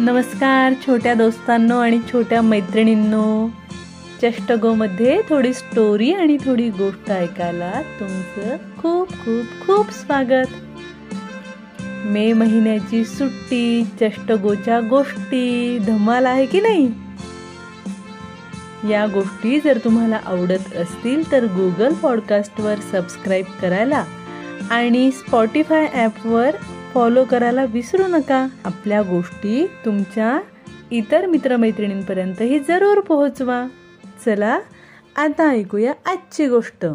नमस्कार छोट्या दोस्तांनो आणि छोट्या मैत्रिणींनो. चष्टगोमध्ये थोडी स्टोरी आणि थोडी गोष्ट ऐकायला तुमचं खूप खूप खूप स्वागत. मे महिन्याची सुट्टी चष्टगोच्या गोष्टी धमाल आहे की नाही? या गोष्टी जर तुम्हाला आवडत असतील तर गुगल पॉडकास्टवर सबस्क्राईब करायला आणि स्पॉटीफाय ॲपवर फॉलो करायला विसरू नका. आपल्या गोष्टी तुमच्या इतर मित्रमैत्रिणींपर्यंतही जरूर पोहोचवा. चला आता ऐकूया आजची गोष्ट.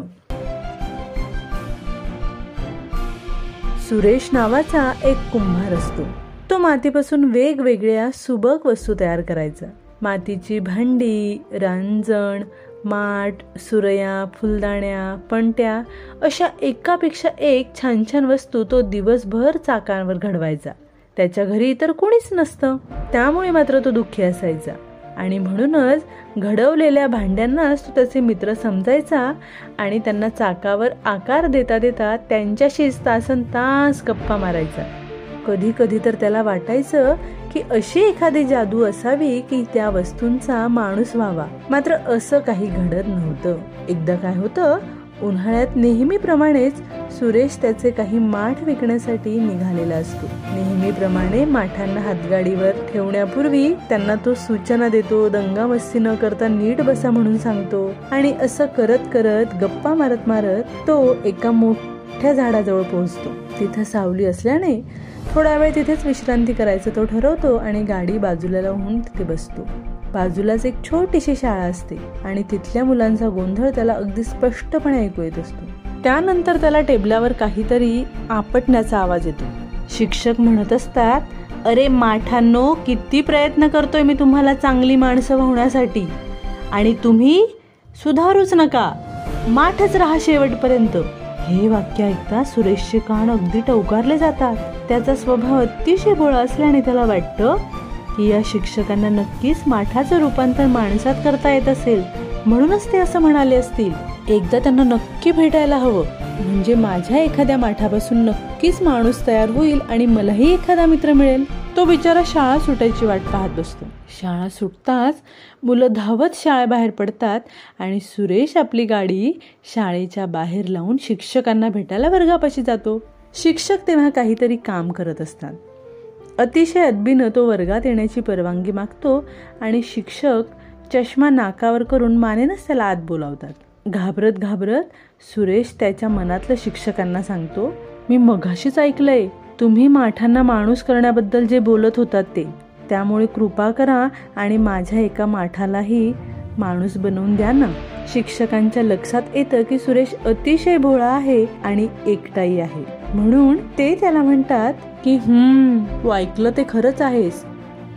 सुरेश नावाचा एक कुंभार असतो. तो मातीपासून वेगवेगळ्या सुबक वस्तू तयार करायचा. मातीची भांडी रांजण माठ सुरया फुलदाण्या पणत्या अशा एकापेक्षा एक छान छान वस्तू तो दिवसभर चाकांवर घडवायचा. त्याच्या घरी इतर कोणीच नसतं. त्यामुळे मात्र तो दुःखी असायचा. आणि म्हणूनच घडवलेल्या भांड्यांनाच तो त्याचे मित्र समजायचा आणि त्यांना चाकावर आकार देता देता त्यांच्याशीच तासन तास गप्पा मारायचा. कधी कधी तर त्याला वाटायचं की अशी एखादी जादू असावी की त्या वस्तूंचा माणूस व्हावा. मात्र असं काही घडत नव्हतं. एकदा काय होतं उन्हाळ्यात नेहमीप्रमाणेच सुरेश त्याचे काही माठ विकण्यासाठी निघालेला असतो. नेहमीप्रमाणे माठांना हातगाडीवर ठेवण्यापूर्वी त्यांना तो सूचना देतो दंगामस्ती न करता नीट बसा म्हणून सांगतो. आणि असं करत करत गप्पा मारत मारत तो एका मोठ्या मोठ्या झाडाजवळ पोहोचतो. तिथं सावली असल्याने थोडा वेळ तिथेच विश्रांती करायचं तो ठरवतो आणि गाडी बाजूला लावून तिथे बसतो. बाजूलाच एक छोटीशी शाळा असते आणि तिथल्या मुलांचा गोंधळ त्याला अगदी स्पष्टपणे ऐकू येत असतो. त्यानंतर त्याला टेबलावर काहीतरी आपटण्याचा आवाज येतो. शिक्षक म्हणत असतात अरे माठांनो किती प्रयत्न करतोय मी तुम्हाला चांगली माणसं होण्यासाठी आणि तुम्ही सुधारूच नका. माठच राहा शेवटपर्यंत. हे वाक्य ऐकता सुरेशचे कान अगदी टवकारले जातात. त्याचा स्वभाव अतिशय भोळा असल्याने त्याला वाटतं की या शिक्षकांना नक्कीच माठाचं रूपांतर माणसात करता येत असेल. म्हणूनच ते असं म्हणाले असतील. एकदा त्यांना नक्की भेटायला हवं. म्हणजे माझ्या एखाद्या माठापासून नक्कीच माणूस तयार होईल आणि मलाही एखादा मित्र मिळेल. तो बिचारा शाळा सुटायची वाट पाहत बसतो. शाळा सुटताच मुलं धावत शाळेबाहेर पडतात आणि सुरेश आपली गाडी शाळेच्या बाहेर लावून शिक्षकांना भेटायला वर्गापाशी जातो. शिक्षक तेव्हा काहीतरी काम करत असतात. अतिशय अदबीनं तो वर्गात येण्याची परवानगी मागतो आणि शिक्षक चष्मा नाकावर करून मानेनच त्याला आत बोलावतात. घाबरत घाबरत सुरेश त्याच्या मनातलं शिक्षकांना सांगतो मी मघाशीच ऐकलंय. तुम्ही माठांना माणूस करण्याबद्दल जे बोलत होतात ते. त्यामुळे कृपा करा आणि माझ्या एका माठालाही माणूस बनवून द्या ना. शिक्षकांच्या लक्षात येतं की सुरेश अतिशय भोळा आहे आणि एकटाई आहे. म्हणून ते त्याला म्हणतात की हम्म तू ऐकलं ते खरंच आहेस.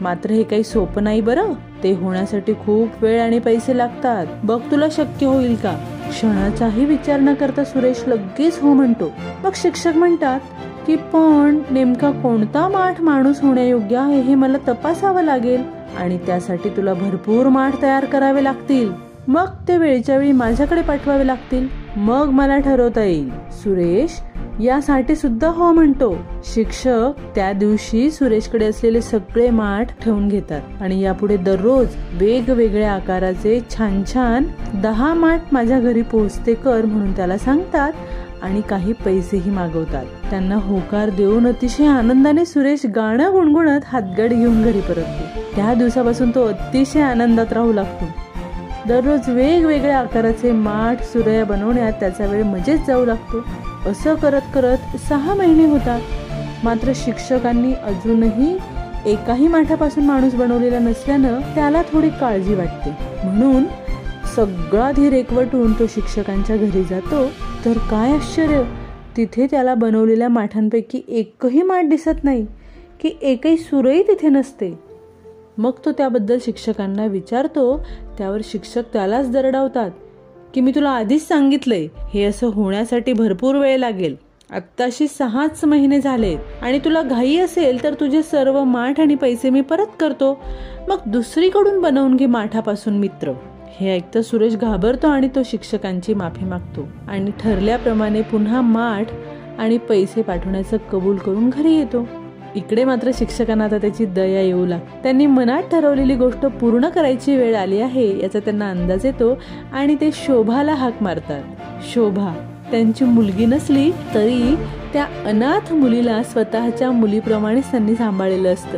मात्र हे काही सोपं नाही बरं. ते होण्यासाठी खूप वेळ आणि पैसे लागतात. बघ तुला शक्य होईल का? क्षणाचाही विचार न करता सुरेश लगेच हो म्हणतो. मग शिक्षक म्हणतात की पण नेमका कोणता माठ माणूस होण्यायोग्य आहे हे मला तपासावं लागेल आणि त्यासाठी तुला भरपूर माठ तयार करावे लागतील. मग ते वेळच्या वेळी माझ्याकडे पाठवावे लागतील. मग मला ठरवता येईल. सुरेश यासाठी सुद्धा हो म्हणतो. शिक्षक त्या दिवशी सुरेशकडे असलेले सगळे माठ ठेवून घेतात आणि यापुढे दररोज वेगवेगळ्या आकाराचे छान छान दहा माठ माझ्या घरी पोहोचते कर म्हणून त्याला सांगतात. आणि काही पैसेही मागवतात. त्यांना होकार देऊन अतिशय आनंदाने सुरेश गाणं गुणगुणत हातगड घेऊन घरी परततो. त्या दिवसापासून तो अतिशय आनंदात राहू लागतो. दररोज वेगवेगळ्या आकाराचे माठ सुरया बनवण्यात त्याचा वेळ मजेत जाऊ लागतो. असं करत करत सहा महिने होतात. मात्र शिक्षकांनी अजूनही एकाही माठापासून माणूस बनवलेला नसल्यानं त्याला थोडी काळजी वाटते. म्हणून सगळा धीर एकवटून तो शिक्षकांच्या घरी जातो तर काय आश्चर्य? तिथे त्याला बनवलेल्या माठांपैकी एकही माठ दिसत नाही की एकही सुरही तिथे नसते. मग तो त्याबद्दल शिक्षकांना विचारतो त्यावर शिक्षक त्यालाच दरडावतात की मी तुला आधीच सांगितलंय हे असं होण्यासाठी भरपूर वेळ लागेल. आत्ताशी सहाच महिने झाले आणि तुला घाई असेल तर तुझे सर्व माठ आणि पैसे मी परत करतो. मग दुसरीकडून बनवून घे माठापासून मित्र. हे ऐकतं सुरेश घाबरतो आणि तो शिक्षकांची माफी मागतो. आणि ठरल्याप्रमाणे पुन्हा माठ आणि पैसे पाठवण्याचं कबूल करून घरी येतो. इकडे मात्र शिक्षकांना आता त्याची दया येऊ लाग त्यांनी मनात ठरवलेली गोष्ट पूर्ण करायची वेळ आली आहे याचा त्यांना अंदाज येतो आणि ते शोभाला हाक मारतात. शोभा त्यांची मुलगी नसली तरी त्या अनाथ मुलीला स्वतःच्या मुलीप्रमाणेच त्यांनी सांभाळलेलं असतं.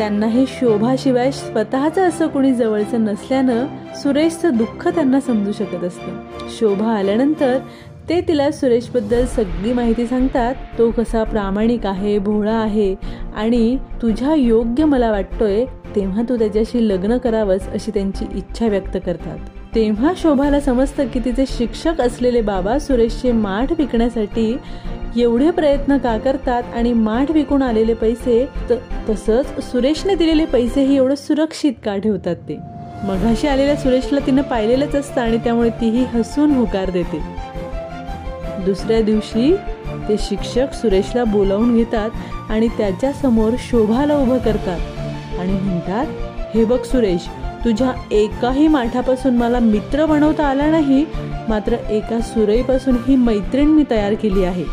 त्यांना हे शोभाशिवाय स्वतःचं असं कोणी जवळचं नसल्यानं सुरेशचं दुःख त्यांना समजू शकत असतं. शोभा आल्यानंतर ते तिला सुरेशबद्दल सगळी माहिती सांगतात. तो कसा प्रामाणिक आहे भोळा आहे आणि तुझ्या योग्य मला वाटतोय तेव्हा तू त्याच्याशी लग्न करावंस अशी त्यांची इच्छा व्यक्त करतात. तेव्हा शोभाला समजतं की तिचे शिक्षक असलेले बाबा सुरेशचे माठ विकण्यासाठी एवढे प्रयत्न का करतात आणि माठ विकून आलेले पैसे तसंच सुरेशने दिलेले पैसेही एवढं सुरक्षित का ठेवतात ते? मघाशी आलेल्या सुरेशला तिनं पाहिलेलंच असतं आणि त्यामुळे तीही हसून होकार देते. दुसऱ्या दिवशी ते शिक्षक सुरेशला बोलावून घेतात आणि त्याच्यासमोर शोभाला उभं करतात आणि म्हणतात हे बघ सुरेश तुझ्या एकाही माठापासून मला मित्र बनवता आला नाही मात्र एका सुरईपासून ही मैत्रीण मी तयार केली आहे.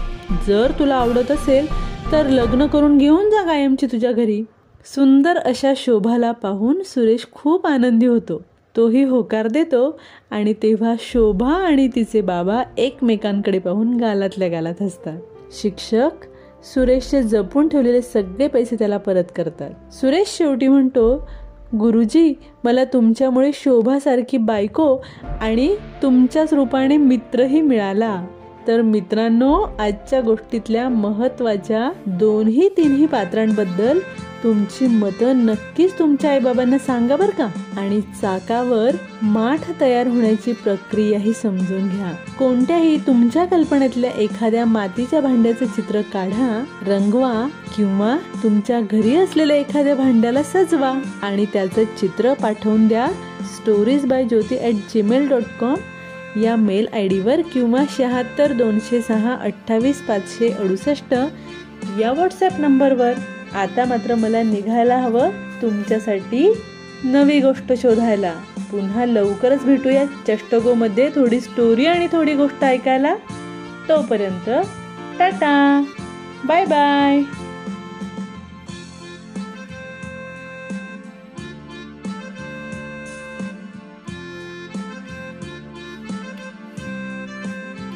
जर तुला आवडत असेल तर लग्न करून घेऊन जा कायमची तुझ्या घरी. सुंदर अशा शोभाला पाहून सुरेश खूप आनंदी होतो. तोही होकार देतो आणि तेव्हा शोभा आणि तिचे बाबा एकमेकांकडे पाहून गालातल्या गालात असतात शिक्षक सुरेशचे जपून ठेवलेले सगळे पैसे त्याला परत करतात. सुरेश शेवटी म्हणतो गुरुजी मला तुमच्यामुळे शोभासारखी बायको आणि तुमच्याच रूपाने मित्रही मिळाला. तर मित्रांनो आजच्या गोष्टीतल्या महत्त्वाच्या दोन्ही तिन्ही पात्रांबद्दल तुमची मतं नक्कीच तुमच्या आईबाबांना सांगा बरं का? आणि चाकावर माठ तयार होण्याची प्रक्रियाही समजून घ्या. कोणत्याही तुमच्या कल्पनेतल्या एखाद्या मातीच्या भांड्याचं चित्र काढा रंगवा किंवा तुमच्या घरी असलेल्या एखाद्या भांड्याला सजवा. आणि त्याचं चित्र पाठवून द्या. Stories by Jyoti at Gmail dot com या मेल आय डीवर किंवा शहात्तर दोनशे सहा अठ्ठावीस पाचशे अडुसष्ट या व्हॉट्सॲप नंबरवर. आता मात्र मला निघायला हवं तुमच्यासाठी नवी गोष्ट शोधायला. पुन्हा लवकरच भेटूया चष्टगोमध्ये थोडी स्टोरी आणि थोडी गोष्ट ऐकायला. तोपर्यंत टाटा. Bye bye.